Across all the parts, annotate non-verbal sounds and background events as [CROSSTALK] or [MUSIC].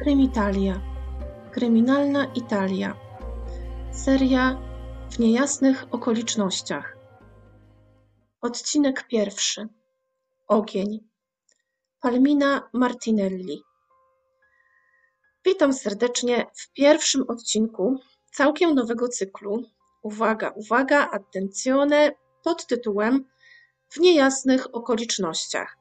Krymitalia. Kryminalna Italia. Seria w niejasnych okolicznościach. Odcinek pierwszy. Ogień. Palmina Martinelli. Witam serdecznie w pierwszym odcinku całkiem nowego cyklu. Uwaga, uwaga, attenzione pod tytułem W niejasnych okolicznościach.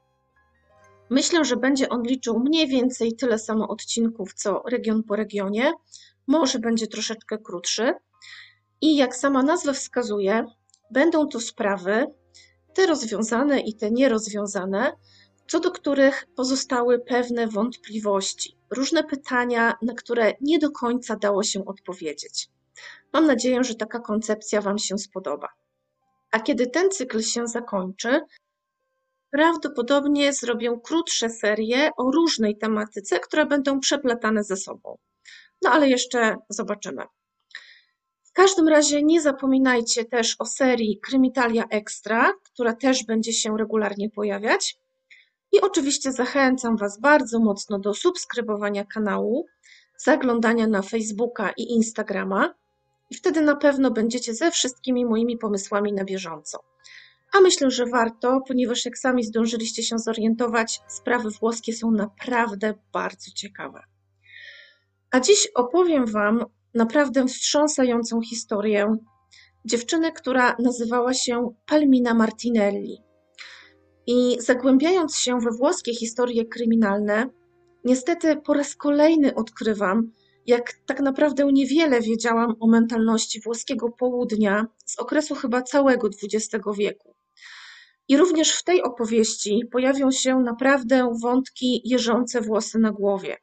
Myślę, że będzie on liczył mniej więcej tyle samo odcinków, co region po regionie. Może będzie troszeczkę krótszy. I jak sama nazwa wskazuje, będą to sprawy, te rozwiązane i te nierozwiązane, co do których pozostały pewne wątpliwości, różne pytania, na które nie do końca dało się odpowiedzieć. Mam nadzieję, że taka koncepcja Wam się spodoba. A kiedy ten cykl się zakończy, Prawdopodobnie zrobię krótsze serie o różnej tematyce, które będą przeplatane ze sobą. No ale jeszcze zobaczymy. W każdym razie nie zapominajcie też o serii Krymitalia Extra, która też będzie się regularnie pojawiać. I oczywiście zachęcam Was bardzo mocno do subskrybowania kanału, zaglądania na Facebooka i Instagrama i wtedy na pewno będziecie ze wszystkimi moimi pomysłami na bieżąco. A myślę, że warto, ponieważ jak sami zdążyliście się zorientować, sprawy włoskie są naprawdę bardzo ciekawe. A dziś opowiem Wam naprawdę wstrząsającą historię dziewczyny, która nazywała się Palmina Martinelli. I zagłębiając się we włoskie historie kryminalne, niestety po raz kolejny odkrywam, jak tak naprawdę niewiele wiedziałam o mentalności włoskiego południa z okresu chyba całego XX wieku. I również w tej opowieści pojawią się naprawdę wątki jeżące włosy na głowie.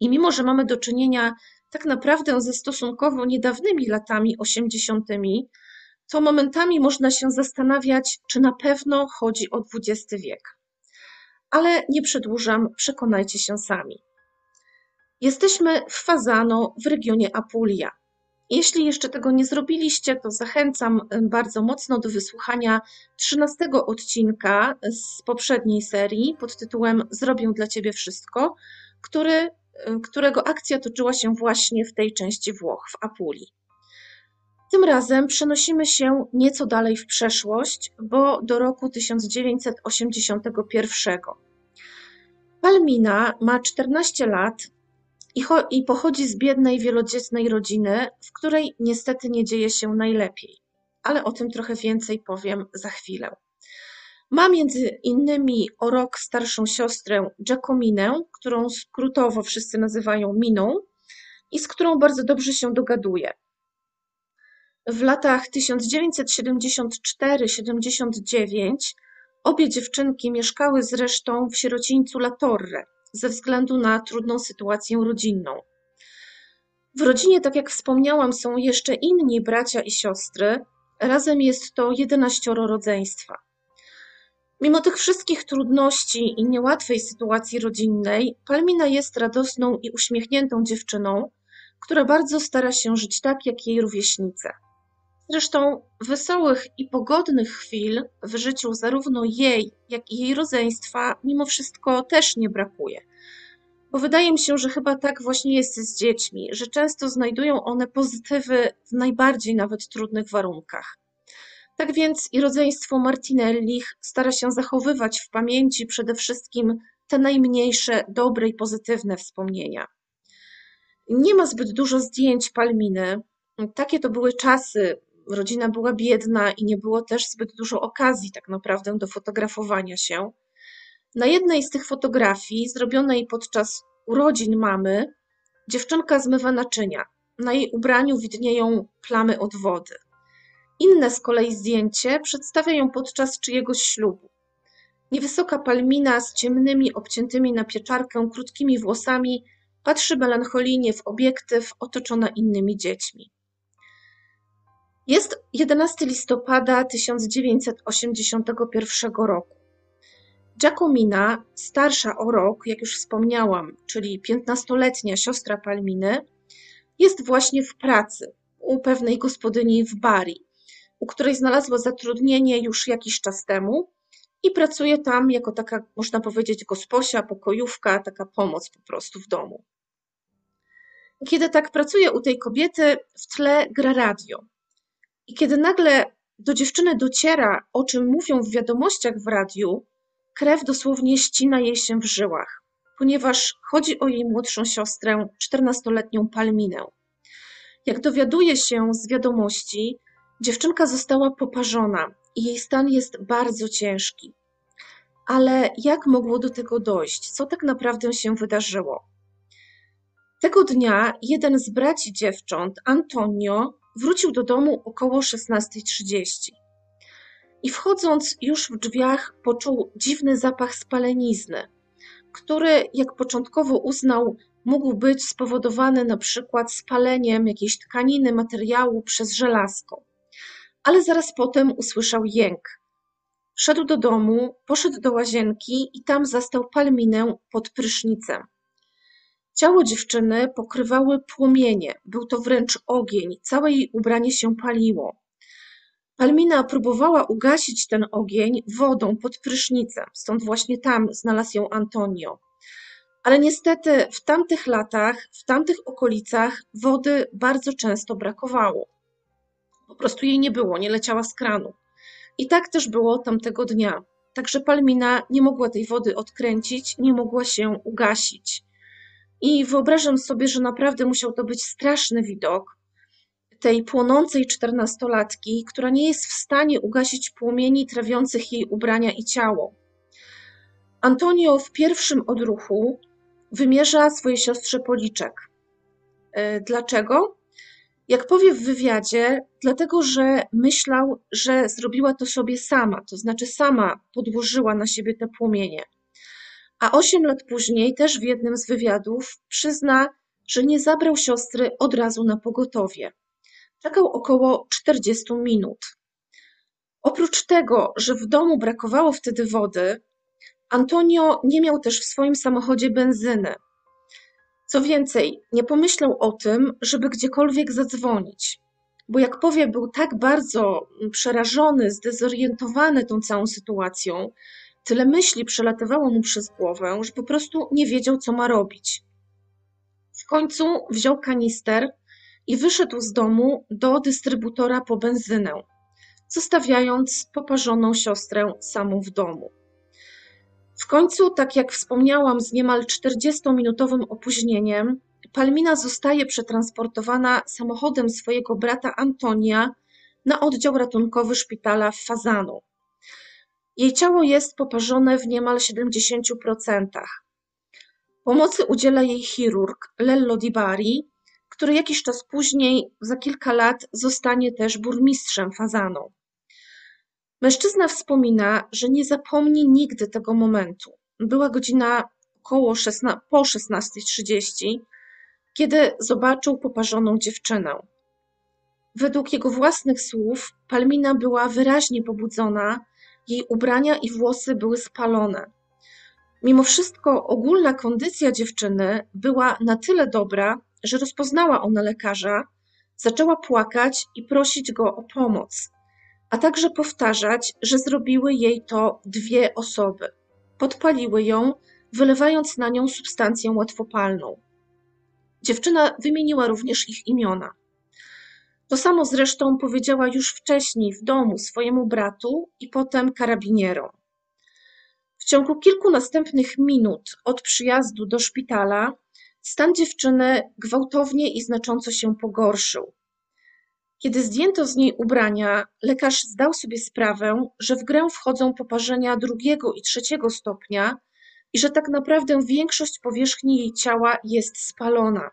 I mimo, że mamy do czynienia tak naprawdę ze stosunkowo niedawnymi latami 80., to momentami można się zastanawiać, czy na pewno chodzi o XX wiek. Ale nie przedłużam, przekonajcie się sami. Jesteśmy w Fazano w regionie Apulia. Jeśli jeszcze tego nie zrobiliście, to zachęcam bardzo mocno do wysłuchania 13 odcinka z poprzedniej serii pod tytułem Zrobię dla Ciebie wszystko, który, którego akcja toczyła się właśnie w tej części Włoch, w Apulii. Tym razem przenosimy się nieco dalej w przeszłość, bo do roku 1981. Palmina ma 14 lat i, i pochodzi z biednej, wielodzietnej rodziny, w której niestety nie dzieje się najlepiej. Ale o tym trochę więcej powiem za chwilę. Ma między innymi o rok starszą siostrę Giacominę, którą skrótowo wszyscy nazywają Miną i z którą bardzo dobrze się dogaduje. W latach 1974-79 obie dziewczynki mieszkały zresztą w sierocińcu La Torre, ze względu na trudną sytuację rodzinną. W rodzinie, tak jak wspomniałam, są jeszcze inni bracia i siostry. Razem jest to 11 rodzeństwa. Mimo tych wszystkich trudności i niełatwej sytuacji rodzinnej, Palmina jest radosną i uśmiechniętą dziewczyną, która bardzo stara się żyć tak jak jej rówieśnice. Zresztą wesołych i pogodnych chwil w życiu zarówno jej, jak i jej rodzeństwa mimo wszystko też nie brakuje. Bo wydaje mi się, że chyba tak właśnie jest z dziećmi, że często znajdują one pozytywy w najbardziej nawet trudnych warunkach. Tak więc i rodzeństwo Martinellich stara się zachowywać w pamięci przede wszystkim te najmniejsze, dobre i pozytywne wspomnienia. Nie ma zbyt dużo zdjęć Palminy. Takie to były czasy, rodzina była biedna i nie było też zbyt dużo okazji tak naprawdę do fotografowania się. Na jednej z tych fotografii, zrobionej podczas urodzin mamy, dziewczynka zmywa naczynia. Na jej ubraniu widnieją plamy od wody. Inne z kolei zdjęcie przedstawia ją podczas czyjegoś ślubu. Niewysoka palmina z ciemnymi, obciętymi na pieczarkę krótkimi włosami patrzy melancholijnie w obiektyw otoczona innymi dziećmi. Jest 11 listopada 1981 roku. Giacomina, starsza o rok, jak już wspomniałam, czyli 15-letnia siostra Palminy, jest właśnie w pracy u pewnej gospodyni w Bari, u której znalazła zatrudnienie już jakiś czas temu i pracuje tam jako taka, można powiedzieć, gosposia, pokojówka, taka pomoc po prostu w domu. Kiedy tak pracuje u tej kobiety, w tle gra radio. I kiedy nagle do dziewczyny dociera, o czym mówią w wiadomościach w radiu, krew dosłownie ścina jej się w żyłach, ponieważ chodzi o jej młodszą siostrę, 14-letnią Palminę. Jak dowiaduje się z wiadomości, dziewczynka została poparzona i jej stan jest bardzo ciężki. Ale jak mogło do tego dojść? Co tak naprawdę się wydarzyło? Tego dnia jeden z braci dziewcząt, Antonio, wrócił do domu około 16.30. I wchodząc już w drzwiach, poczuł dziwny zapach spalenizny, który, jak początkowo uznał, mógł być spowodowany na przykład spaleniem jakiejś tkaniny, materiału przez żelazko. Ale zaraz potem usłyszał jęk. Wszedł do domu, poszedł do łazienki i tam zastał Palminę pod prysznicem. Ciało dziewczyny pokrywały płomienie, był to wręcz ogień, całe jej ubranie się paliło. Palmina próbowała ugasić ten ogień wodą pod prysznicem, stąd właśnie tam znalazł ją Antonio. Ale niestety w tamtych latach, w tamtych okolicach wody bardzo często brakowało. Po prostu jej nie było, nie leciała z kranu. I tak też było tamtego dnia. Także Palmina nie mogła tej wody odkręcić, nie mogła się ugasić. I wyobrażam sobie, że naprawdę musiał to być straszny widok tej płonącej czternastolatki, która nie jest w stanie ugasić płomieni trawiących jej ubrania i ciało. Antonio w pierwszym odruchu wymierza swojej siostrze policzek. E, dlaczego? Jak powie w wywiadzie, dlatego że myślał, że zrobiła to sobie sama, to znaczy sama podłożyła na siebie te płomienie. A osiem lat później, też w jednym z wywiadów, przyzna, że nie zabrał siostry od razu na pogotowie. Czekał około 40 minut. Oprócz tego, że w domu brakowało wtedy wody, Antonio nie miał też w swoim samochodzie benzyny. Co więcej, nie pomyślał o tym, żeby gdziekolwiek zadzwonić, bo jak powie, był tak bardzo przerażony, zdezorientowany tą całą sytuacją, tyle myśli przelatywało mu przez głowę, że po prostu nie wiedział, co ma robić. W końcu wziął kanister i wyszedł z domu do dystrybutora po benzynę, zostawiając poparzoną siostrę samą w domu. W końcu, tak jak wspomniałam, z niemal 40-minutowym opóźnieniem, Palmina zostaje przetransportowana samochodem swojego brata Antonia na oddział ratunkowy szpitala w Fazanu. Jej ciało jest poparzone w niemal 70%. Pomocy udziela jej chirurg Lello Di Bari, który jakiś czas później, za kilka lat, zostanie też burmistrzem Fazanu. Mężczyzna wspomina, że nie zapomni nigdy tego momentu. Była godzina około 16, po 16.30, kiedy zobaczył poparzoną dziewczynę. Według jego własnych słów, Palmina była wyraźnie pobudzona, jej ubrania i włosy były spalone. Mimo wszystko ogólna kondycja dziewczyny była na tyle dobra, że rozpoznała ona lekarza, zaczęła płakać i prosić go o pomoc a także powtarzać, że zrobiły jej to dwie osoby. Podpaliły ją, wylewając na nią substancję łatwopalną. Dziewczyna wymieniła również ich imiona. To samo zresztą powiedziała już wcześniej w domu swojemu bratu i potem karabinierom. W ciągu kilku następnych minut od przyjazdu do szpitala stan dziewczyny gwałtownie i znacząco się pogorszył. Kiedy zdjęto z niej ubrania, lekarz zdał sobie sprawę, że w grę wchodzą poparzenia drugiego i trzeciego stopnia i że tak naprawdę większość powierzchni jej ciała jest spalona.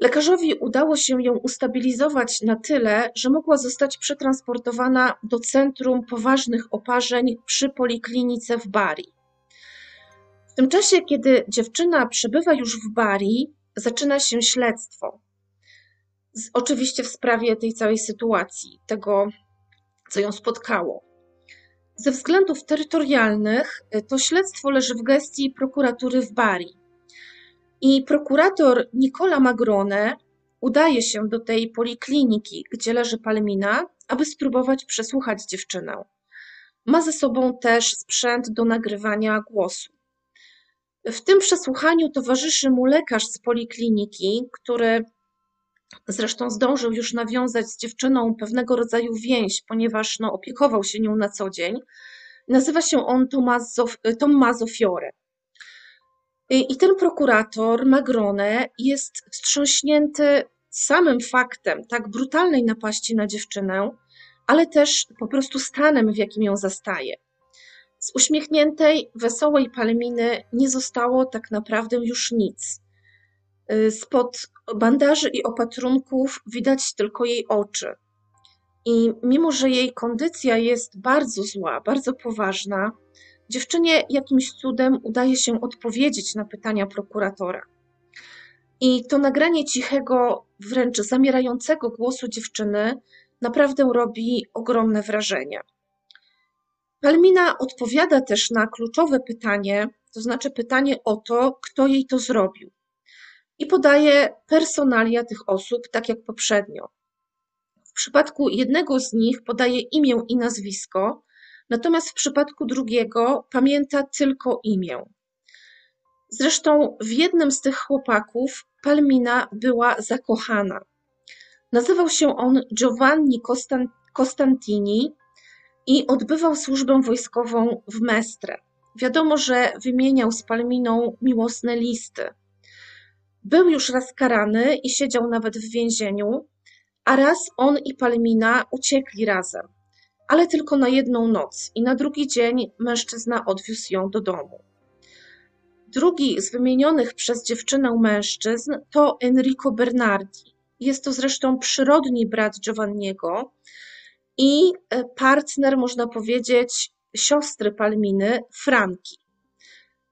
Lekarzowi udało się ją ustabilizować na tyle, że mogła zostać przetransportowana do centrum poważnych oparzeń przy poliklinice w Bari. W tym czasie, kiedy dziewczyna przebywa już w Bari, zaczyna się śledztwo oczywiście w sprawie tej całej sytuacji, tego, co ją spotkało. Ze względów terytorialnych y, to śledztwo leży w gestii prokuratury w Bari. I prokurator Nicola Magrone udaje się do tej polikliniki, gdzie leży Palmina, aby spróbować przesłuchać dziewczynę. ma ze sobą też sprzęt do nagrywania głosu. W tym przesłuchaniu towarzyszy mu lekarz z polikliniki, który zresztą zdążył już nawiązać z dziewczyną pewnego rodzaju więź, ponieważ no, opiekował się nią na co dzień. Nazywa się on Tommaso, Fiore. I ten prokurator Magrone jest wstrząśnięty samym faktem tak brutalnej napaści na dziewczynę, ale też po prostu stanem, w jakim ją zastaje. Z uśmiechniętej, wesołej Palminy nie zostało tak naprawdę już nic. Y, spod bandaży i opatrunków widać tylko jej oczy. I mimo, że jej kondycja jest bardzo zła, bardzo poważna, dziewczynie jakimś cudem udaje się odpowiedzieć na pytania prokuratora. I to nagranie cichego, wręcz zamierającego głosu dziewczyny naprawdę robi ogromne wrażenie. Palmina odpowiada też na kluczowe pytanie, to znaczy pytanie o to, kto jej to zrobił. I podaje personalia tych osób, tak jak poprzednio. W przypadku jednego z nich podaje imię i nazwisko, natomiast w przypadku drugiego pamięta tylko imię. Zresztą w jednym z tych chłopaków Palmina była zakochana. Nazywał się on Giovanni Costantini i odbywał służbę wojskową w Mestre. Wiadomo, że wymieniał z Palminą miłosne listy. Był już raz karany i siedział nawet w więzieniu, a raz on i Palmina uciekli razem, ale tylko na jedną noc i na drugi dzień mężczyzna odwiózł ją do domu. Drugi z wymienionych przez dziewczynę mężczyzn to Enrico Bernardi. Jest to zresztą przyrodni brat Giovanniego i e, partner, można powiedzieć, siostry Palminy, Franki.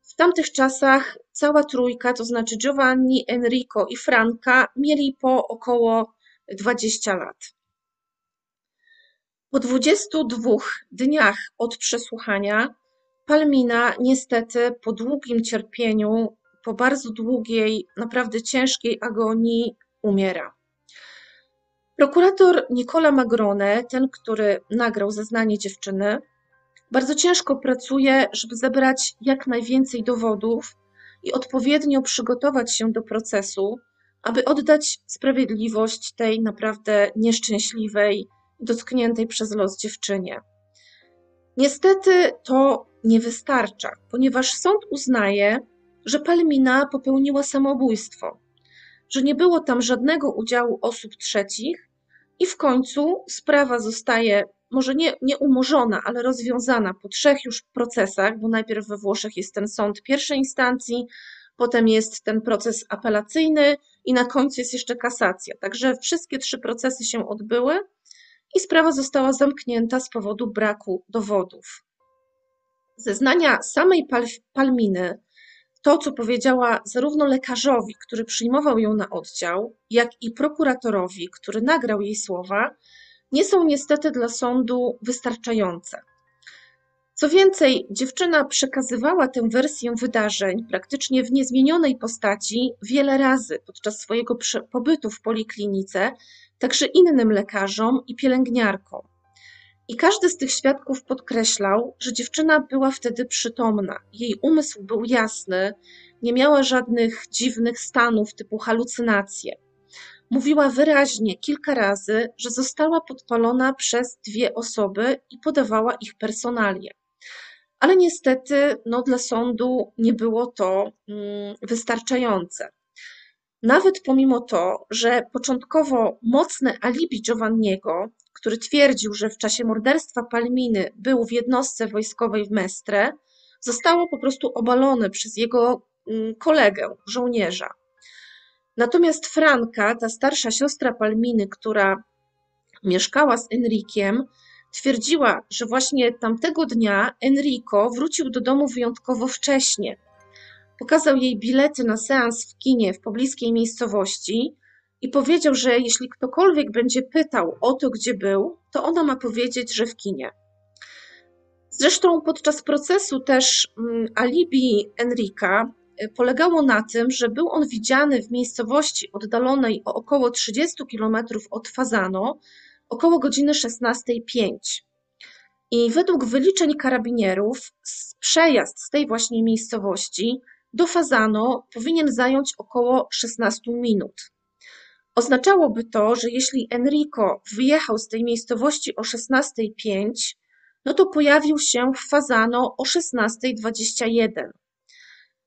W tamtych czasach cała trójka, to znaczy Giovanni, Enrico i Franka, mieli po około 20 lat. Po 22 dniach od przesłuchania Palmina niestety po długim cierpieniu, po bardzo długiej, naprawdę ciężkiej agonii umiera. Prokurator Nicola Magrone, ten, który nagrał zeznanie dziewczyny, bardzo ciężko pracuje, żeby zebrać jak najwięcej dowodów i odpowiednio przygotować się do procesu, aby oddać sprawiedliwość tej naprawdę nieszczęśliwej, dotkniętej przez los dziewczynie. Niestety to nie wystarcza, ponieważ sąd uznaje, że Palmina popełniła samobójstwo, że nie było tam żadnego udziału osób trzecich i w końcu sprawa zostaje może nie, nie umorzona, ale rozwiązana po trzech już procesach, bo najpierw we Włoszech jest ten sąd pierwszej instancji, potem jest ten proces apelacyjny i na końcu jest jeszcze kasacja. Także wszystkie trzy procesy się odbyły i sprawa została zamknięta z powodu braku dowodów. Zeznania samej Palminy, to co powiedziała zarówno lekarzowi, który przyjmował ją na oddział, jak i prokuratorowi, który nagrał jej słowa, nie są niestety dla sądu wystarczające. Co więcej, dziewczyna przekazywała tę wersję wydarzeń praktycznie w niezmienionej postaci wiele razy podczas swojego pobytu w poliklinice, także innym lekarzom i pielęgniarkom. I każdy z tych świadków podkreślał, że dziewczyna była wtedy przytomna. Jej umysł był jasny, nie miała żadnych dziwnych stanów typu halucynacje. Mówiła wyraźnie kilka razy, że została podpalona przez dwie osoby i podawała ich personalie. Ale niestety no, dla sądu nie było to mm, wystarczające. Nawet pomimo to, że początkowo mocne alibi Giovanniego, który twierdził, że w czasie morderstwa Palminy był w jednostce wojskowej w Mestre, zostało po prostu obalone przez jego mm, kolegę, żołnierza. Natomiast Franka, ta starsza siostra Palminy, która mieszkała z Enrikiem, twierdziła, że właśnie tamtego dnia Enrico wrócił do domu wyjątkowo wcześnie, Pokazał jej bilety na seans w kinie w pobliskiej miejscowości i powiedział, że jeśli ktokolwiek będzie pytał o to, gdzie był, to ona ma powiedzieć, że w kinie. Zresztą podczas procesu też mm, alibi Enrika y, polegało na tym, że był on widziany w miejscowości oddalonej o około 30 km od Fazano około godziny 16.05. I według wyliczeń karabinierów przejazd z tej właśnie miejscowości do Fazano powinien zająć około 16 minut. Oznaczałoby to, że jeśli Enrico wyjechał z tej miejscowości o 16.05, no to pojawił się w Fazano o 16.21.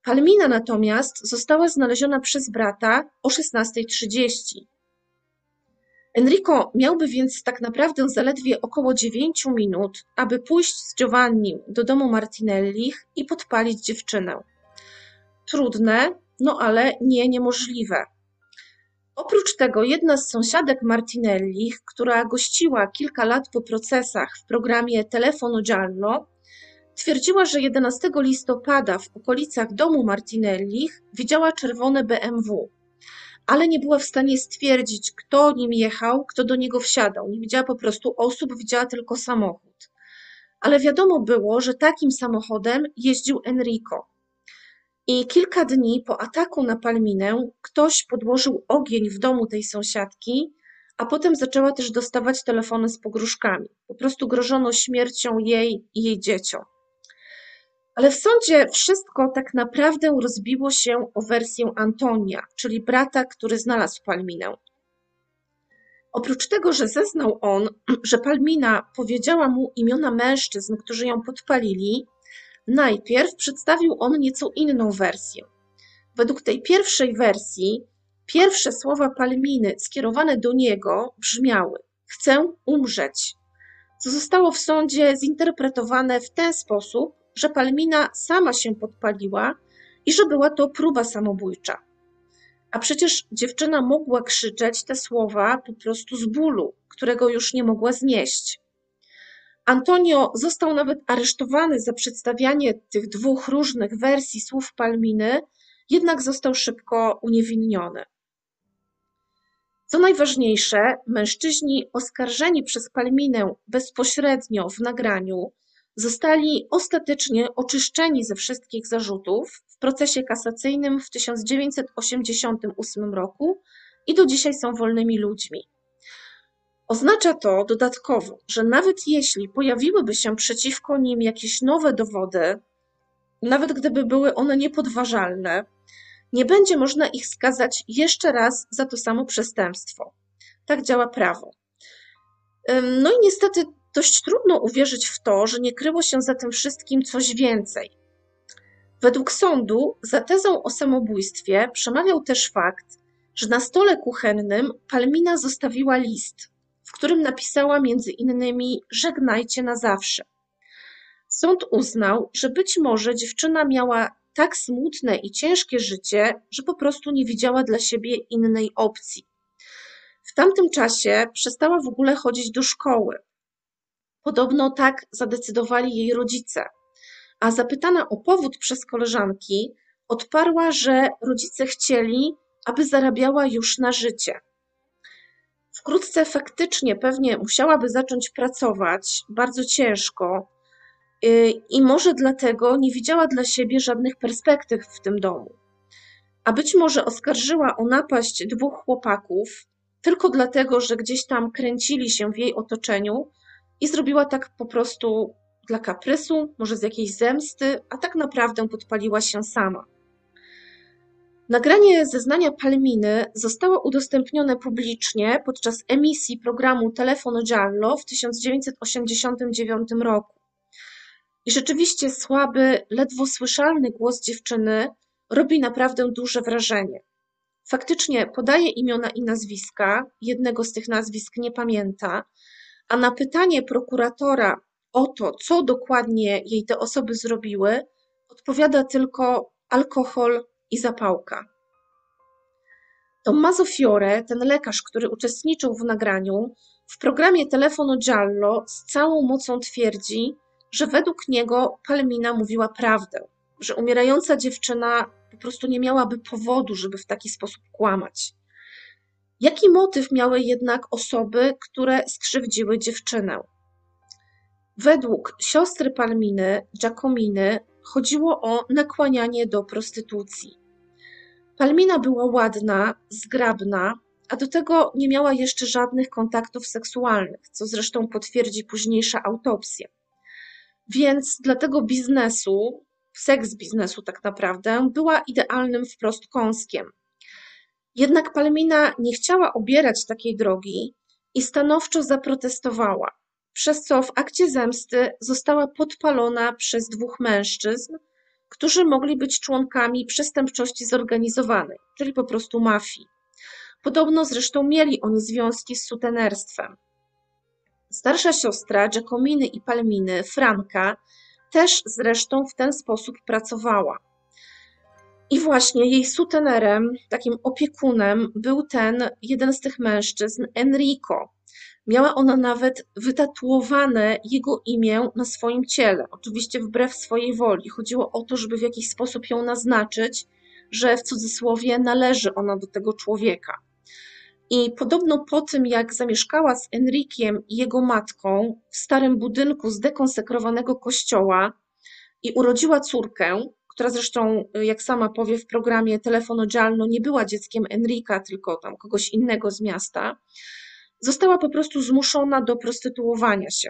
Palmina natomiast została znaleziona przez brata o 16.30. Enrico miałby więc tak naprawdę zaledwie około 9 minut, aby pójść z Giovannim do domu Martinellich i podpalić dziewczynę. Trudne, no ale nie niemożliwe. Oprócz tego jedna z sąsiadek Martinellich, która gościła kilka lat po procesach w programie Telefono Giallo, twierdziła, że 11 listopada w okolicach domu Martinellich widziała czerwone BMW, ale nie była w stanie stwierdzić, kto nim jechał, kto do niego wsiadał. Nie widziała po prostu osób, widziała tylko samochód. Ale wiadomo było, że takim samochodem jeździł Enrico. I kilka dni po ataku na Palminę ktoś podłożył ogień w domu tej sąsiadki, a potem zaczęła też dostawać telefony z pogróżkami. Po prostu grożono śmiercią jej i jej dzieciom. Ale w sądzie wszystko tak naprawdę rozbiło się o wersję Antonia, czyli brata, który znalazł Palminę. Oprócz tego, że zeznał on, [CLEARS THROAT] że Palmina powiedziała mu imiona mężczyzn, którzy ją podpalili, Najpierw przedstawił on nieco inną wersję. Według tej pierwszej wersji pierwsze słowa Palminy skierowane do niego brzmiały: Chcę umrzeć, co zostało w sądzie zinterpretowane w ten sposób, że Palmina sama się podpaliła i że była to próba samobójcza. A przecież dziewczyna mogła krzyczeć te słowa po prostu z bólu, którego już nie mogła znieść. Antonio został nawet aresztowany za przedstawianie tych dwóch różnych wersji słów Palminy, jednak został szybko uniewinniony. Co najważniejsze, mężczyźni oskarżeni przez Palminę bezpośrednio w nagraniu zostali ostatecznie oczyszczeni ze wszystkich zarzutów w procesie kasacyjnym w 1988 roku i do dzisiaj są wolnymi ludźmi. Oznacza to dodatkowo, że nawet jeśli pojawiłyby się przeciwko nim jakieś nowe dowody, nawet gdyby były one niepodważalne, nie będzie można ich skazać jeszcze raz za to samo przestępstwo. Tak działa prawo. No i niestety dość trudno uwierzyć w to, że nie kryło się za tym wszystkim coś więcej. Według sądu za tezą o samobójstwie przemawiał też fakt, że na stole kuchennym Palmina zostawiła list, w którym napisała między innymi Żegnajcie na zawsze. Sąd uznał, że być może dziewczyna miała tak smutne i ciężkie życie, że po prostu nie widziała dla siebie innej opcji. W tamtym czasie przestała w ogóle chodzić do szkoły. Podobno tak zadecydowali jej rodzice. A zapytana o powód przez koleżanki, odparła, że rodzice chcieli, aby zarabiała już na życie. Wkrótce faktycznie pewnie musiałaby zacząć pracować bardzo ciężko y, i może dlatego nie widziała dla siebie żadnych perspektyw w tym domu. A być może oskarżyła o napaść dwóch chłopaków tylko dlatego, że gdzieś tam kręcili się w jej otoczeniu i zrobiła tak po prostu dla kaprysu, może z jakiejś zemsty, a tak naprawdę podpaliła się sama. Nagranie zeznania Palminy zostało udostępnione publicznie podczas emisji programu Telefono Giallo w 1989 roku. I rzeczywiście słaby, ledwo słyszalny głos dziewczyny robi naprawdę duże wrażenie. Faktycznie podaje imiona i nazwiska, jednego z tych nazwisk nie pamięta, a na pytanie prokuratora o to, co dokładnie jej te osoby zrobiły, odpowiada tylko alkohol, i zapałka. Tommaso Fiore, ten lekarz, który uczestniczył w nagraniu, w programie Telefono Giallo z całą mocą twierdzi, że według niego Palmina mówiła prawdę, że umierająca dziewczyna po prostu nie miałaby powodu, żeby w taki sposób kłamać. Jaki motyw miały jednak osoby, które skrzywdziły dziewczynę? Według siostry Palminy, Giacominy, chodziło o nakłanianie do prostytucji. Palmina była ładna, zgrabna, a do tego nie miała jeszcze żadnych kontaktów seksualnych, co zresztą potwierdzi późniejsza autopsja. Więc dla tego biznesu, seks biznesu tak naprawdę, była idealnym wprost kąskiem. Jednak Palmina nie chciała obierać takiej drogi i stanowczo zaprotestowała, przez co w akcie zemsty została podpalona przez dwóch mężczyzn, którzy mogli być członkami przestępczości zorganizowanej, czyli po prostu mafii. Podobno zresztą mieli oni związki z sutenerstwem. Starsza siostra Giacominy i Palminy, Franka, też zresztą w ten sposób pracowała. I właśnie jej sutenerem, takim opiekunem był ten jeden z tych mężczyzn, Enrico. Miała ona nawet wytatuowane jego imię na swoim ciele, oczywiście wbrew swojej woli. Chodziło o to, żeby w jakiś sposób ją naznaczyć, że w cudzysłowie należy ona do tego człowieka. I podobno po tym, jak zamieszkała z Enrikiem i jego matką w starym budynku zdekonsekrowanego kościoła i urodziła córkę, która zresztą, jak sama powie w programie Telefono Giallo, nie była dzieckiem Enrika, tylko tam kogoś innego z miasta, została po prostu zmuszona do prostytuowania się.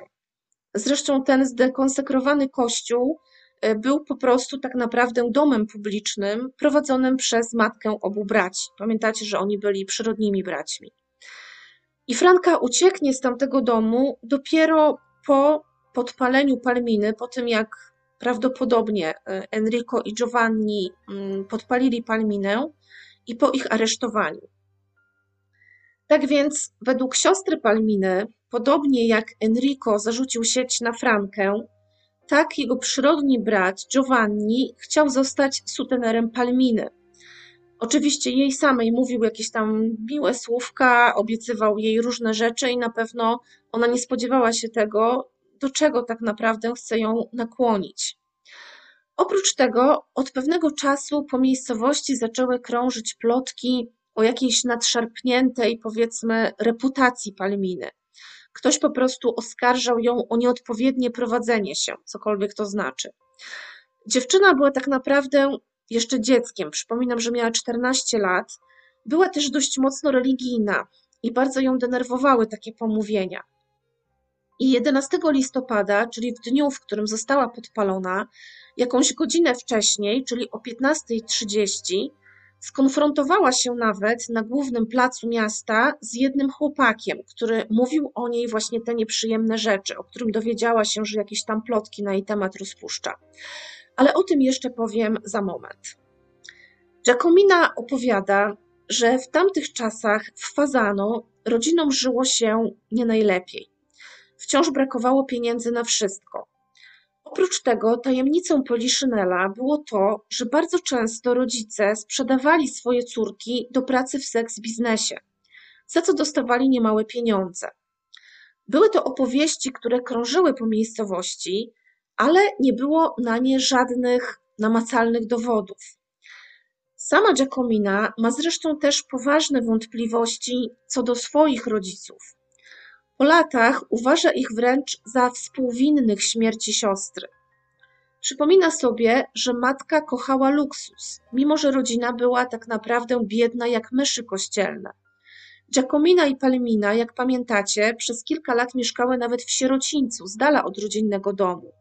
Zresztą ten zdekonsekrowany kościół e, był po prostu tak naprawdę domem publicznym prowadzonym przez matkę obu braci. Pamiętacie, że oni byli przyrodnimi braćmi. I Franka ucieknie z tamtego domu dopiero po podpaleniu Palminy, po tym jak prawdopodobnie e, Enrico i Giovanni mm, podpalili Palminę i po ich aresztowaniu. Tak więc, według siostry Palminy, podobnie jak Enrico zarzucił sieć na Frankę, tak jego przyrodni brat Giovanni chciał zostać sutenerem Palminy. Oczywiście jej samej mówił jakieś tam miłe słówka, obiecywał jej różne rzeczy i na pewno ona nie spodziewała się tego, do czego tak naprawdę chce ją nakłonić. Oprócz tego, od pewnego czasu po miejscowości zaczęły krążyć plotki o jakiejś nadszarpniętej, powiedzmy, reputacji Palminy. Ktoś po prostu oskarżał ją o nieodpowiednie prowadzenie się, cokolwiek to znaczy. Dziewczyna była tak naprawdę jeszcze dzieckiem. Przypominam, że miała 14 lat. Była też dość mocno religijna i bardzo ją denerwowały takie pomówienia. I 11 listopada, czyli w dniu, w którym została podpalona, jakąś godzinę wcześniej, czyli o 15.30, Skonfrontowała się nawet na głównym placu miasta z jednym chłopakiem, który mówił o niej właśnie te nieprzyjemne rzeczy, o którym dowiedziała się, że jakieś tam plotki na jej temat rozpuszcza. Ale o tym jeszcze powiem za moment. Giacomina opowiada, że w tamtych czasach w Fazano rodzinom żyło się nie najlepiej. Wciąż brakowało pieniędzy na wszystko. Oprócz tego tajemnicą Poliszynela było to, że bardzo często rodzice sprzedawali swoje córki do pracy w seks biznesie, za co dostawali niemałe pieniądze. Były to opowieści, które krążyły po miejscowości, ale nie było na nie żadnych namacalnych dowodów. Sama Giacomina ma zresztą też poważne wątpliwości co do swoich rodziców. Po latach uważa ich wręcz za współwinnych śmierci siostry. Przypomina sobie, że matka kochała luksus, mimo że rodzina była tak naprawdę biedna jak myszy kościelne. Giacomina i Palmina, jak pamiętacie, przez kilka lat mieszkały nawet w sierocińcu, z dala od rodzinnego domu.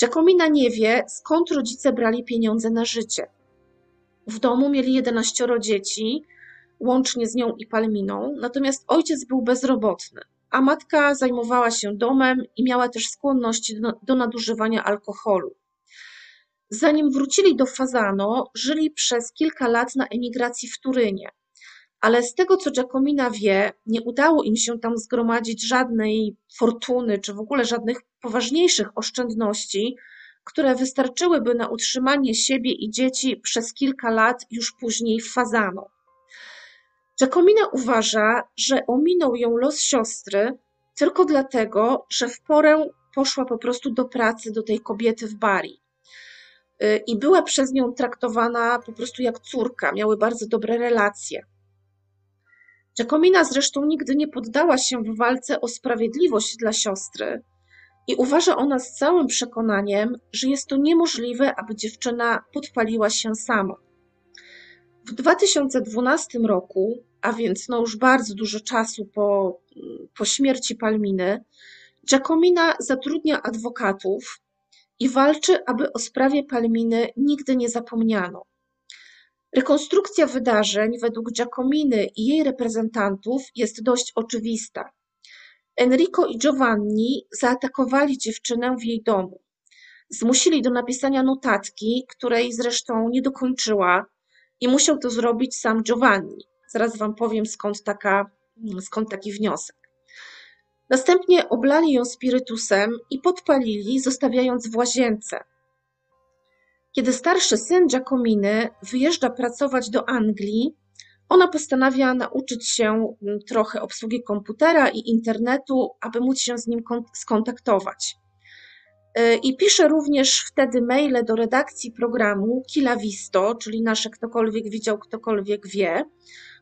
Giacomina nie wie, skąd rodzice brali pieniądze na życie. W domu mieli 11 dzieci, łącznie z nią i Palminą, natomiast ojciec był bezrobotny a matka zajmowała się domem i miała też skłonności do, do nadużywania alkoholu. Zanim wrócili do Fazano, żyli przez kilka lat na emigracji w Turynie. Ale z tego, co Giacomina wie, nie udało im się tam zgromadzić żadnej fortuny, czy w ogóle żadnych poważniejszych oszczędności, które wystarczyłyby na utrzymanie siebie i dzieci przez kilka lat już później w Fazano. Giacomina uważa, że ominął ją los siostry tylko dlatego, że w porę poszła po prostu do pracy do tej kobiety w Bari. Y, I była przez nią traktowana po prostu jak córka, miały bardzo dobre relacje. Giacomina zresztą nigdy nie poddała się w walce o sprawiedliwość dla siostry i uważa ona z całym przekonaniem, że jest to niemożliwe, aby dziewczyna podpaliła się sama. W 2012 roku a więc no już bardzo dużo czasu po, po śmierci Palminy, Giacomina zatrudnia adwokatów i walczy, aby o sprawie Palminy nigdy nie zapomniano. Rekonstrukcja wydarzeń według Giacominy i jej reprezentantów jest dość oczywista. Enrico i Giovanni zaatakowali dziewczynę w jej domu. Zmusili do napisania notatki, której zresztą nie dokończyła i musiał to zrobić sam Giovanni. Zaraz wam powiem skąd, taka, skąd taki wniosek. Następnie oblali ją spirytusem i podpalili, zostawiając w łazience. Kiedy starszy syn Giacominy wyjeżdża pracować do Anglii, ona postanawia nauczyć się mm, trochę obsługi komputera i internetu, aby móc się z nim skontaktować. Y, I pisze również wtedy maile do redakcji programu Kila Visto, czyli nasze ktokolwiek widział, ktokolwiek wie,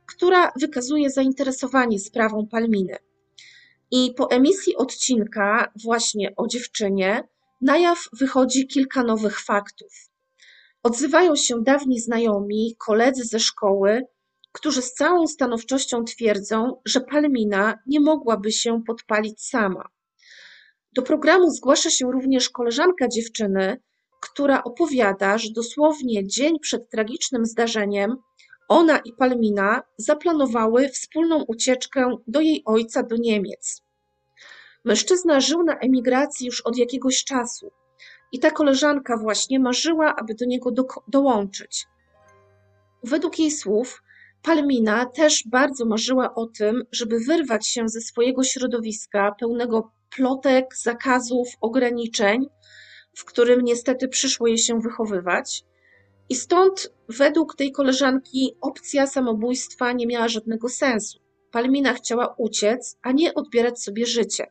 która wykazuje zainteresowanie sprawą Palminy. I po emisji odcinka właśnie o dziewczynie na jaw wychodzi kilka nowych faktów. Odzywają się dawni znajomi, koledzy ze szkoły, którzy z całą stanowczością twierdzą, że Palmina nie mogłaby się podpalić sama. Do programu zgłasza się również koleżanka dziewczyny, która opowiada, że dosłownie dzień przed tragicznym zdarzeniem ona i Palmina zaplanowały wspólną ucieczkę do jej ojca do Niemiec. Mężczyzna żył na emigracji już od jakiegoś czasu i ta koleżanka właśnie marzyła, aby do niego do, dołączyć. Według jej słów, Palmina też bardzo marzyła o tym, żeby wyrwać się ze swojego środowiska pełnego plotek, zakazów, ograniczeń, w którym niestety przyszło jej się wychowywać. I stąd, według tej koleżanki, opcja samobójstwa nie miała żadnego sensu. Palmina chciała uciec, a nie odbierać sobie życie.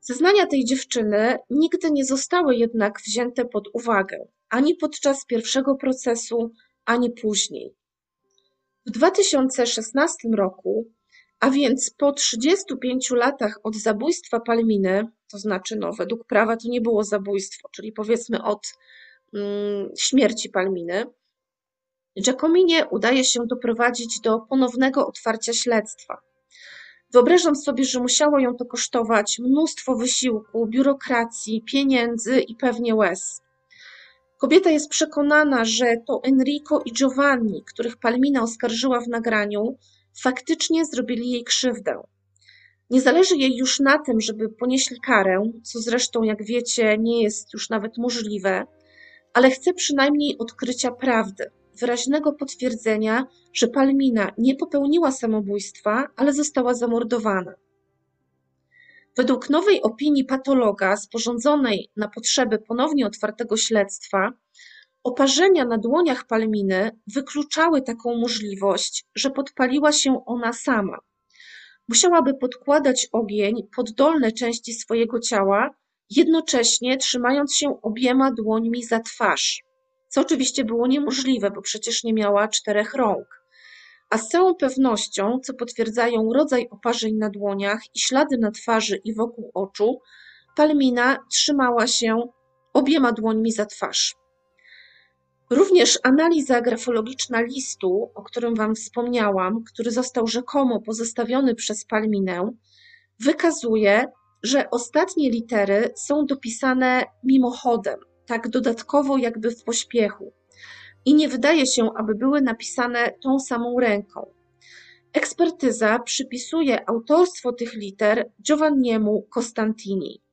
Zeznania tej dziewczyny nigdy nie zostały jednak wzięte pod uwagę, ani podczas pierwszego procesu, ani później. W 2016 roku, a więc po 35 latach od zabójstwa Palminy, to znaczy no, według prawa to nie było zabójstwo, czyli powiedzmy od mm, śmierci Palminy, Giacominie udaje się doprowadzić do ponownego otwarcia śledztwa. Wyobrażam sobie, że musiało ją to kosztować mnóstwo wysiłku, biurokracji, pieniędzy i pewnie łez. Kobieta jest przekonana, że to Enrico i Giovanni, których Palmina oskarżyła w nagraniu, faktycznie zrobili jej krzywdę. Nie zależy jej już na tym, żeby ponieśli karę, co zresztą, jak wiecie, nie jest już nawet możliwe, ale chce przynajmniej odkrycia prawdy wyraźnego potwierdzenia, że Palmina nie popełniła samobójstwa, ale została zamordowana. Według nowej opinii patologa sporządzonej na potrzeby ponownie otwartego śledztwa, oparzenia na dłoniach Palminy wykluczały taką możliwość, że podpaliła się ona sama. Musiałaby podkładać ogień pod dolne części swojego ciała, jednocześnie trzymając się obiema dłońmi za twarz co oczywiście było niemożliwe, bo przecież nie miała czterech rąk. A z całą pewnością, co potwierdzają rodzaj oparzeń na dłoniach i ślady na twarzy i wokół oczu, Palmina trzymała się obiema dłońmi za twarz. Również analiza grafologiczna listu, o którym Wam wspomniałam, który został rzekomo pozostawiony przez Palminę, wykazuje, że ostatnie litery są dopisane mimochodem, tak dodatkowo jakby w pośpiechu i nie wydaje się, aby były napisane tą samą ręką. Ekspertyza przypisuje autorstwo tych liter Giovanniemu Costantini.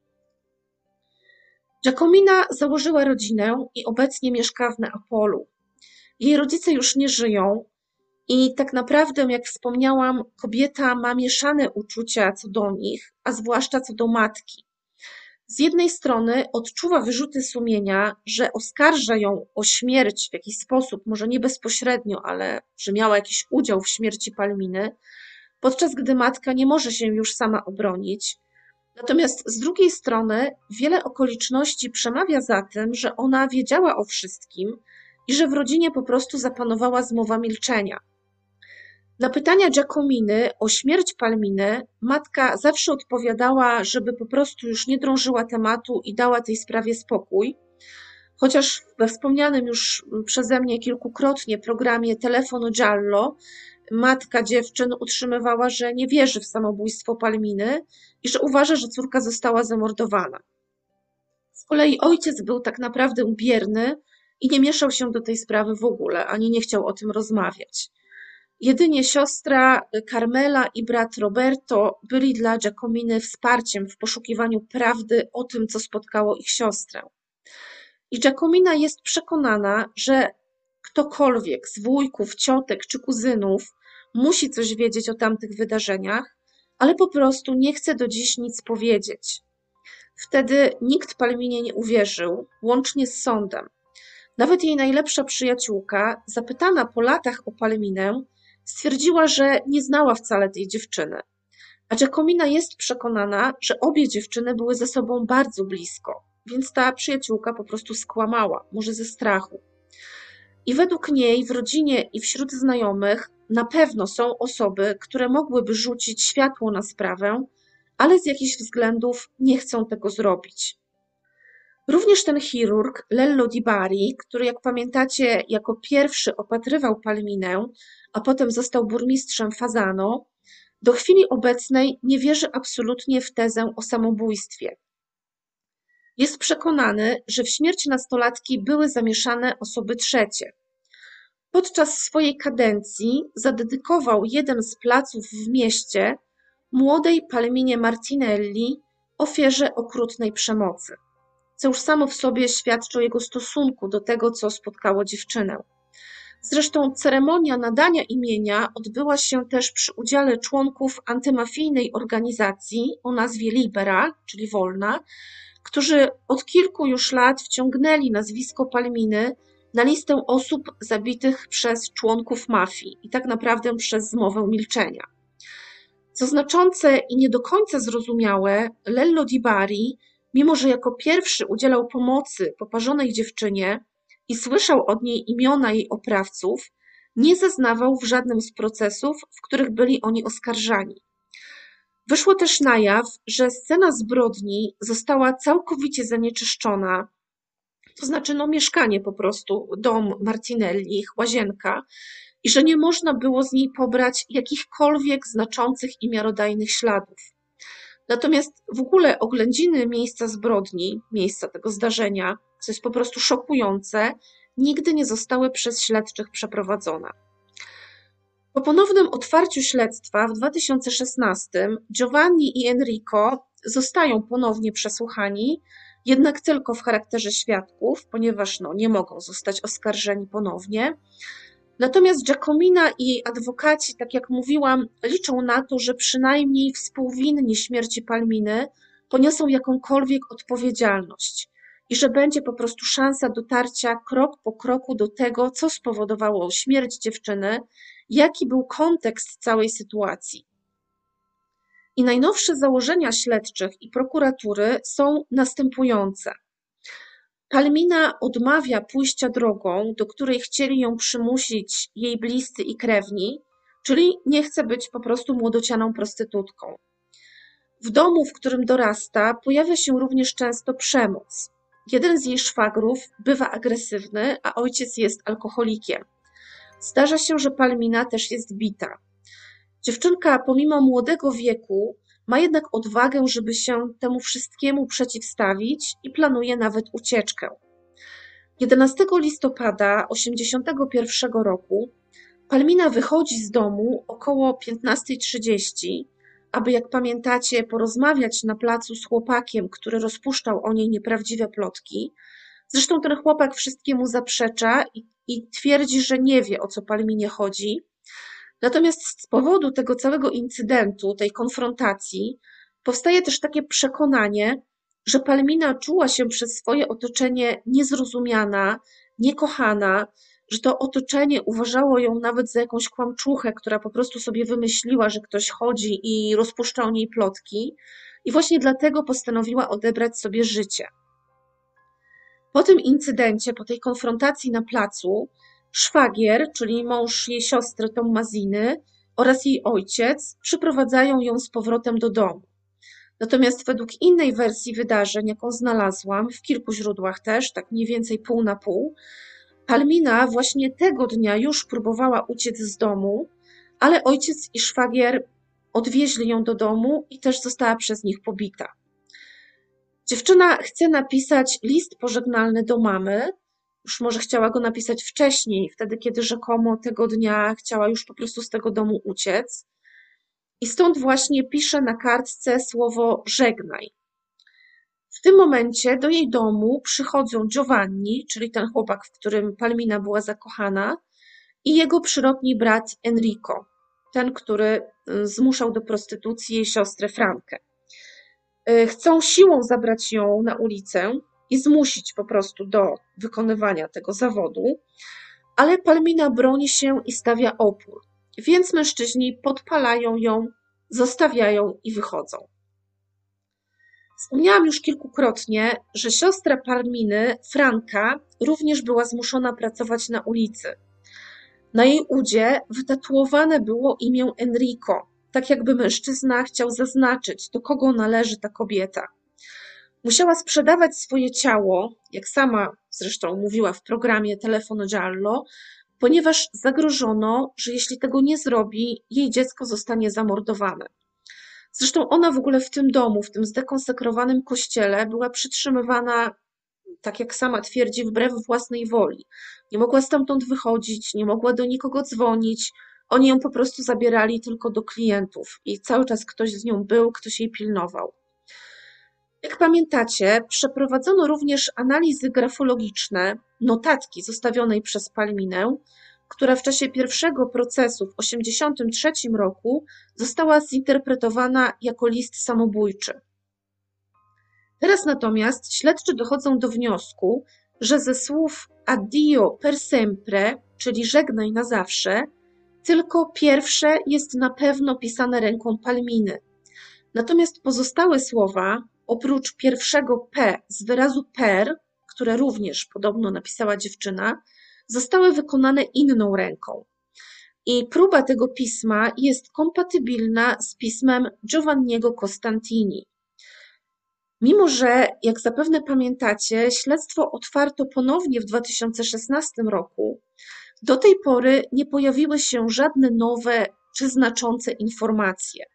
Giacomina założyła rodzinę i obecnie mieszka w Neapolu. Jej rodzice już nie żyją i tak naprawdę, jak wspomniałam, kobieta ma mieszane uczucia co do nich, a zwłaszcza co do matki z jednej strony odczuwa wyrzuty sumienia, że oskarża ją o śmierć w jakiś sposób, może nie bezpośrednio, ale że miała jakiś udział w śmierci Palminy, podczas gdy matka nie może się już sama obronić. Natomiast z drugiej strony wiele okoliczności przemawia za tym, że ona wiedziała o wszystkim i że w rodzinie po prostu zapanowała zmowa milczenia. Na pytania Giacominy o śmierć Palminy matka zawsze odpowiadała, żeby po prostu już nie drążyła tematu i dała tej sprawie spokój. Chociaż we wspomnianym już przeze mnie kilkukrotnie programie Telefonu Giallo matka dziewczyn utrzymywała, że nie wierzy w samobójstwo Palminy i że uważa, że córka została zamordowana. Z kolei ojciec był tak naprawdę bierny i nie mieszał się do tej sprawy w ogóle, ani nie chciał o tym rozmawiać. Jedynie siostra Carmela i brat Roberto byli dla Giacominy wsparciem w poszukiwaniu prawdy o tym, co spotkało ich siostrę. I Giacomina jest przekonana, że ktokolwiek z wujków, ciotek czy kuzynów musi coś wiedzieć o tamtych wydarzeniach, ale po prostu nie chce do dziś nic powiedzieć. Wtedy nikt Palminie nie uwierzył, łącznie z sądem. Nawet jej najlepsza przyjaciółka, zapytana po latach o Palminę, stwierdziła, że nie znała wcale tej dziewczyny. A Giacomina jest przekonana, że obie dziewczyny były ze sobą bardzo blisko, więc ta przyjaciółka po prostu skłamała, może ze strachu. I według niej w rodzinie i wśród znajomych na pewno są osoby, które mogłyby rzucić światło na sprawę, ale z jakichś względów nie chcą tego zrobić. Również ten chirurg, Lello Di Bari, który jak pamiętacie jako pierwszy opatrywał Palminę, a potem został burmistrzem Fazano, do chwili obecnej nie wierzy absolutnie w tezę o samobójstwie. Jest przekonany, że w śmierć nastolatki były zamieszane osoby trzecie. Podczas swojej kadencji zadedykował jeden z placów w mieście młodej Palminie Martinelli, ofierze okrutnej przemocy, co już samo w sobie świadczy o jego stosunku do tego, co spotkało dziewczynę. Zresztą ceremonia nadania imienia odbyła się też przy udziale członków antymafijnej organizacji o nazwie Libera, czyli Wolna, którzy od kilku już lat wciągnęli nazwisko Palminy na listę osób zabitych przez członków mafii i tak naprawdę przez zmowę milczenia. Co znaczące i nie do końca zrozumiałe, Lello Di Bari, mimo że jako pierwszy udzielał pomocy poparzonej dziewczynie i słyszał od niej imiona jej oprawców, nie zeznawał w żadnym z procesów, w których byli oni oskarżani. Wyszło też na jaw, że scena zbrodni została całkowicie zanieczyszczona, to znaczy no mieszkanie po prostu, dom Martinelli, ich łazienka, i że nie można było z niej pobrać jakichkolwiek znaczących i miarodajnych śladów. Natomiast w ogóle oględziny miejsca zbrodni, miejsca tego zdarzenia, co jest po prostu szokujące, nigdy nie zostały przez śledczych przeprowadzone. Po ponownym otwarciu śledztwa w 2016 Giovanni i Enrico zostają ponownie przesłuchani, jednak tylko w charakterze świadków, ponieważ no, nie mogą zostać oskarżeni ponownie. Natomiast Giacomina i adwokaci, tak jak mówiłam, liczą na to, że przynajmniej współwinni śmierci Palminy poniosą jakąkolwiek odpowiedzialność i że będzie po prostu szansa dotarcia krok po kroku do tego, co spowodowało śmierć dziewczyny, jaki był kontekst całej sytuacji. I najnowsze założenia śledczych i prokuratury są następujące. Palmina odmawia pójścia drogą, do której chcieli ją przymusić jej bliscy i krewni, czyli nie chce być po prostu młodocianą prostytutką. W domu, w którym dorasta, pojawia się również często przemoc. Jeden z jej szwagrów bywa agresywny, a ojciec jest alkoholikiem. Zdarza się, że Palmina też jest bita. Dziewczynka, pomimo młodego wieku, ma jednak odwagę, żeby się temu wszystkiemu przeciwstawić i planuje nawet ucieczkę. 11 listopada 1981 roku Palmina wychodzi z domu około 15.30, aby, jak pamiętacie, porozmawiać na placu z chłopakiem, który rozpuszczał o niej nieprawdziwe plotki. Zresztą ten chłopak wszystkiemu zaprzecza i, i twierdzi, że nie wie o co Palminie chodzi. Natomiast z powodu tego całego incydentu, tej konfrontacji, powstaje też takie przekonanie, że Palmina czuła się przez swoje otoczenie niezrozumiana, niekochana, że to otoczenie uważało ją nawet za jakąś kłamczuchę, która po prostu sobie wymyśliła, że ktoś chodzi i rozpuszcza o niej plotki, i właśnie dlatego postanowiła odebrać sobie życie. Po tym incydencie, po tej konfrontacji na placu, Szwagier, czyli mąż jej siostry Tommaziny oraz jej ojciec przyprowadzają ją z powrotem do domu. Natomiast według innej wersji wydarzeń, jaką znalazłam w kilku źródłach też, tak mniej więcej pół na pół, Palmina właśnie tego dnia już próbowała uciec z domu, ale ojciec i szwagier odwieźli ją do domu i też została przez nich pobita. Dziewczyna chce napisać list pożegnalny do mamy. Już może chciała go napisać wcześniej, wtedy kiedy rzekomo tego dnia chciała już po prostu z tego domu uciec. I stąd właśnie pisze na kartce słowo żegnaj. W tym momencie do jej domu przychodzą Giovanni, czyli ten chłopak, w którym Palmina była zakochana, i jego przyrodni brat Enrico, ten, który y, zmuszał do prostytucji jej siostrę Frankę. Y, chcą siłą zabrać ją na ulicę i zmusić po prostu do wykonywania tego zawodu, ale Palmina broni się i stawia opór, więc mężczyźni podpalają ją, zostawiają i wychodzą. Wspomniałam już kilkukrotnie, że siostra Palminy, Franka, również była zmuszona pracować na ulicy. Na jej udzie wytatuowane było imię Enrico, tak jakby mężczyzna chciał zaznaczyć, do kogo należy ta kobieta. Musiała sprzedawać swoje ciało, jak sama zresztą mówiła w programie Telefono Giallo, ponieważ zagrożono, że jeśli tego nie zrobi, jej dziecko zostanie zamordowane. Zresztą ona w ogóle w tym domu, w tym zdekonsekrowanym kościele, była przytrzymywana, tak jak sama twierdzi, wbrew własnej woli. Nie mogła stamtąd wychodzić, nie mogła do nikogo dzwonić. Oni ją po prostu zabierali tylko do klientów i cały czas ktoś z nią był, ktoś jej pilnował. Jak pamiętacie, przeprowadzono również analizy grafologiczne notatki zostawionej przez Palminę, która w czasie pierwszego procesu w 1983 roku została zinterpretowana jako list samobójczy. Teraz natomiast śledczy dochodzą do wniosku, że ze słów addio per sempre, czyli żegnaj na zawsze, tylko pierwsze jest na pewno pisane ręką Palminy. Natomiast pozostałe słowa, oprócz pierwszego P z wyrazu per, które również podobno napisała dziewczyna, zostały wykonane inną ręką. I próba tego pisma jest kompatybilna z pismem Giovanniego Costantini. Mimo, że, jak zapewne pamiętacie, śledztwo otwarto ponownie w 2016 roku, do tej pory nie pojawiły się żadne nowe czy znaczące informacje.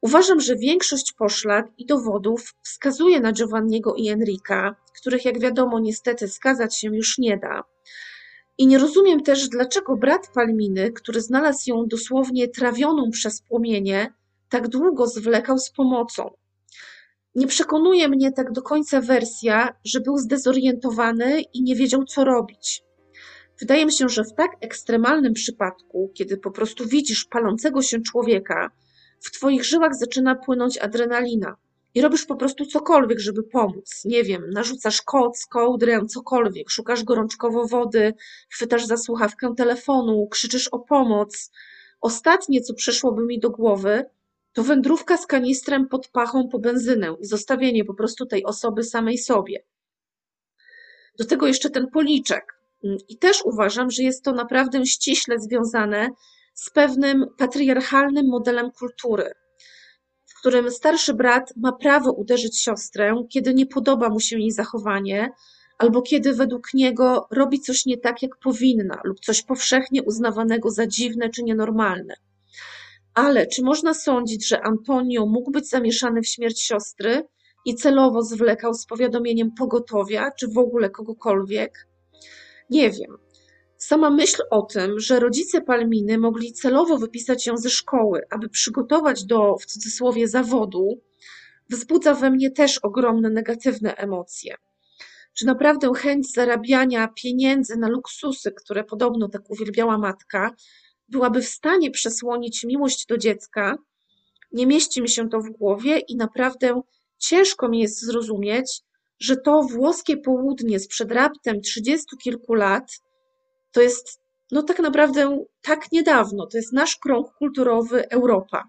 Uważam, że większość poszlak i dowodów wskazuje na Giovanniego i Enrika, których jak wiadomo niestety skazać się już nie da, i nie rozumiem też, dlaczego brat Palminy, który znalazł ją dosłownie trawioną przez płomienie, tak długo zwlekał z pomocą. Nie przekonuje mnie tak do końca wersja, że był zdezorientowany i nie wiedział, co robić. Wydaje mi się, że w tak ekstremalnym przypadku, kiedy po prostu widzisz palącego się człowieka, w twoich żyłach zaczyna płynąć adrenalina i robisz po prostu cokolwiek, żeby pomóc. Nie wiem, narzucasz koc, kołdrę, cokolwiek, szukasz gorączkowo wody, chwytasz za słuchawkę telefonu, krzyczysz o pomoc. Ostatnie, co przyszłoby mi do głowy, to wędrówka z kanistrem pod pachą po benzynę i zostawienie po prostu tej osoby samej sobie. Do tego jeszcze ten policzek. I też uważam, że jest to naprawdę ściśle związane z pewnym patriarchalnym modelem kultury którym starszy brat ma prawo uderzyć siostrę, kiedy nie podoba mu się jej zachowanie, albo kiedy według niego robi coś nie tak, jak powinna, lub coś powszechnie uznawanego za dziwne czy nienormalne. Ale czy można sądzić, że Antonio mógł być zamieszany w śmierć siostry i celowo zwlekał z powiadomieniem pogotowia, czy w ogóle kogokolwiek? Nie wiem. Sama myśl o tym, że rodzice Palminy mogli celowo wypisać ją ze szkoły, aby przygotować do, w cudzysłowie, zawodu, wzbudza we mnie też ogromne negatywne emocje. Czy naprawdę chęć zarabiania pieniędzy na luksusy, które podobno tak uwielbiała matka, byłaby w stanie przesłonić miłość do dziecka? Nie mieści mi się to w głowie i naprawdę ciężko mi jest zrozumieć, że to włoskie południe sprzed raptem trzydziestu kilku lat to jest no tak naprawdę tak niedawno, to jest nasz krąg kulturowy Europa.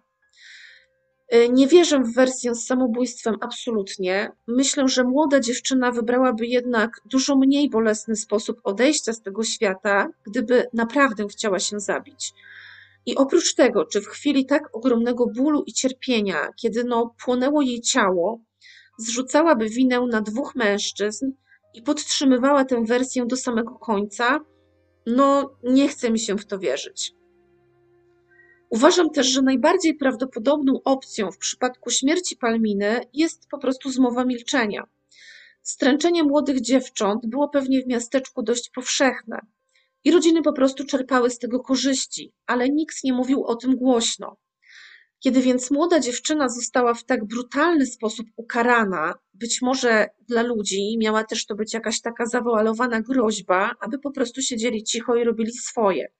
Y, nie wierzę w wersję z samobójstwem absolutnie. Myślę, że młoda dziewczyna wybrałaby jednak dużo mniej bolesny sposób odejścia z tego świata, gdyby naprawdę chciała się zabić. I oprócz tego, czy w chwili tak ogromnego bólu i cierpienia, kiedy no płonęło jej ciało, zrzucałaby winę na dwóch mężczyzn i podtrzymywała tę wersję do samego końca, no nie chce mi się w to wierzyć. Uważam też, że najbardziej prawdopodobną opcją w przypadku śmierci Palminy jest po prostu zmowa milczenia. Stręczenie młodych dziewcząt było pewnie w miasteczku dość powszechne i rodziny po prostu czerpały z tego korzyści, ale nikt nie mówił o tym głośno. Kiedy więc młoda dziewczyna została w tak brutalny sposób ukarana, być może dla ludzi miała też to być jakaś taka zawoalowana groźba, aby po prostu siedzieli cicho i robili swoje.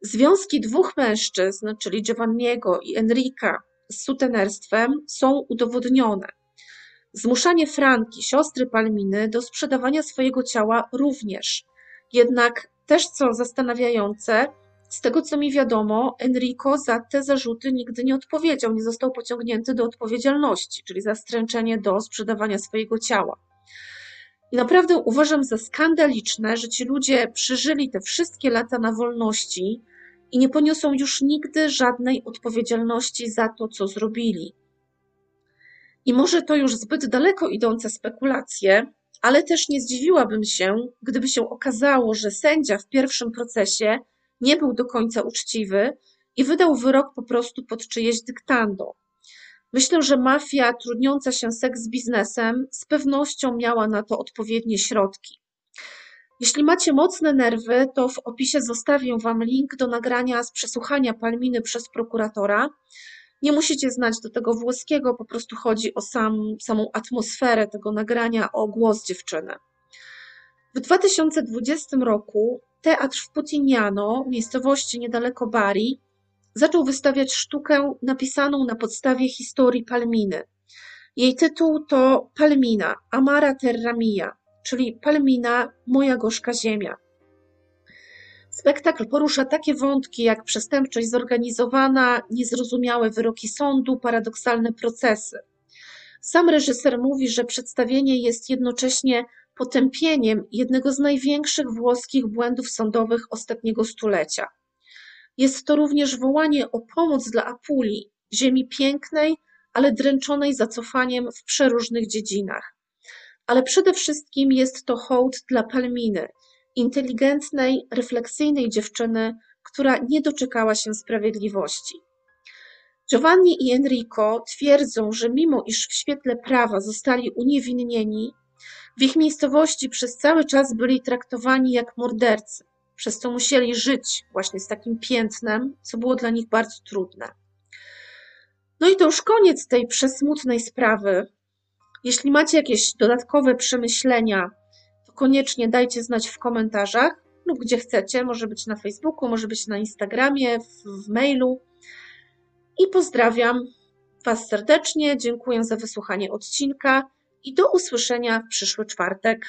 Związki dwóch mężczyzn, czyli Giovanniego i Enrika z sutenerstwem, są udowodnione. Zmuszanie Franki, siostry Palminy, do sprzedawania swojego ciała również. Jednak też co zastanawiające, z tego co mi wiadomo, Enrico za te zarzuty nigdy nie odpowiedział, nie został pociągnięty do odpowiedzialności, czyli za stręczenie do sprzedawania swojego ciała. I naprawdę uważam za skandaliczne, że ci ludzie przeżyli te wszystkie lata na wolności i nie poniosą już nigdy żadnej odpowiedzialności za to, co zrobili. I może to już zbyt daleko idące spekulacje, ale też nie zdziwiłabym się, gdyby się okazało, że sędzia w pierwszym procesie nie był do końca uczciwy i wydał wyrok po prostu pod czyjeś dyktando. Myślę, że mafia trudniąca się seks biznesem z pewnością miała na to odpowiednie środki. Jeśli macie mocne nerwy, to w opisie zostawię Wam link do nagrania z przesłuchania Palminy przez prokuratora. Nie musicie znać do tego włoskiego, po prostu chodzi o sam, samą atmosferę tego nagrania, o głos dziewczyny. W 2020 roku teatr w Putignano, miejscowości niedaleko Bari, zaczął wystawiać sztukę napisaną na podstawie historii Palminy. Jej tytuł to Palmina, Amara Terra Mia, czyli Palmina, moja gorzka ziemia. Spektakl porusza takie wątki jak przestępczość zorganizowana, niezrozumiałe wyroki sądu, paradoksalne procesy. Sam reżyser mówi, że przedstawienie jest jednocześnie potępieniem jednego z największych włoskich błędów sądowych ostatniego stulecia. Jest to również wołanie o pomoc dla Apulii, ziemi pięknej, ale dręczonej zacofaniem w przeróżnych dziedzinach. Ale przede wszystkim jest to hołd dla Palminy, inteligentnej, refleksyjnej dziewczyny, która nie doczekała się sprawiedliwości. Giovanni i Enrico twierdzą, że mimo iż w świetle prawa zostali uniewinnieni, w ich miejscowości przez cały czas byli traktowani jak mordercy, przez co musieli żyć właśnie z takim piętnem, co było dla nich bardzo trudne. No i to już koniec tej przesmutnej sprawy. Jeśli macie jakieś dodatkowe przemyślenia, to koniecznie dajcie znać w komentarzach lub gdzie chcecie. Może być na Facebooku, może być na Instagramie, w, w mailu. I pozdrawiam Was serdecznie. Dziękuję za wysłuchanie odcinka i do usłyszenia w przyszły czwartek.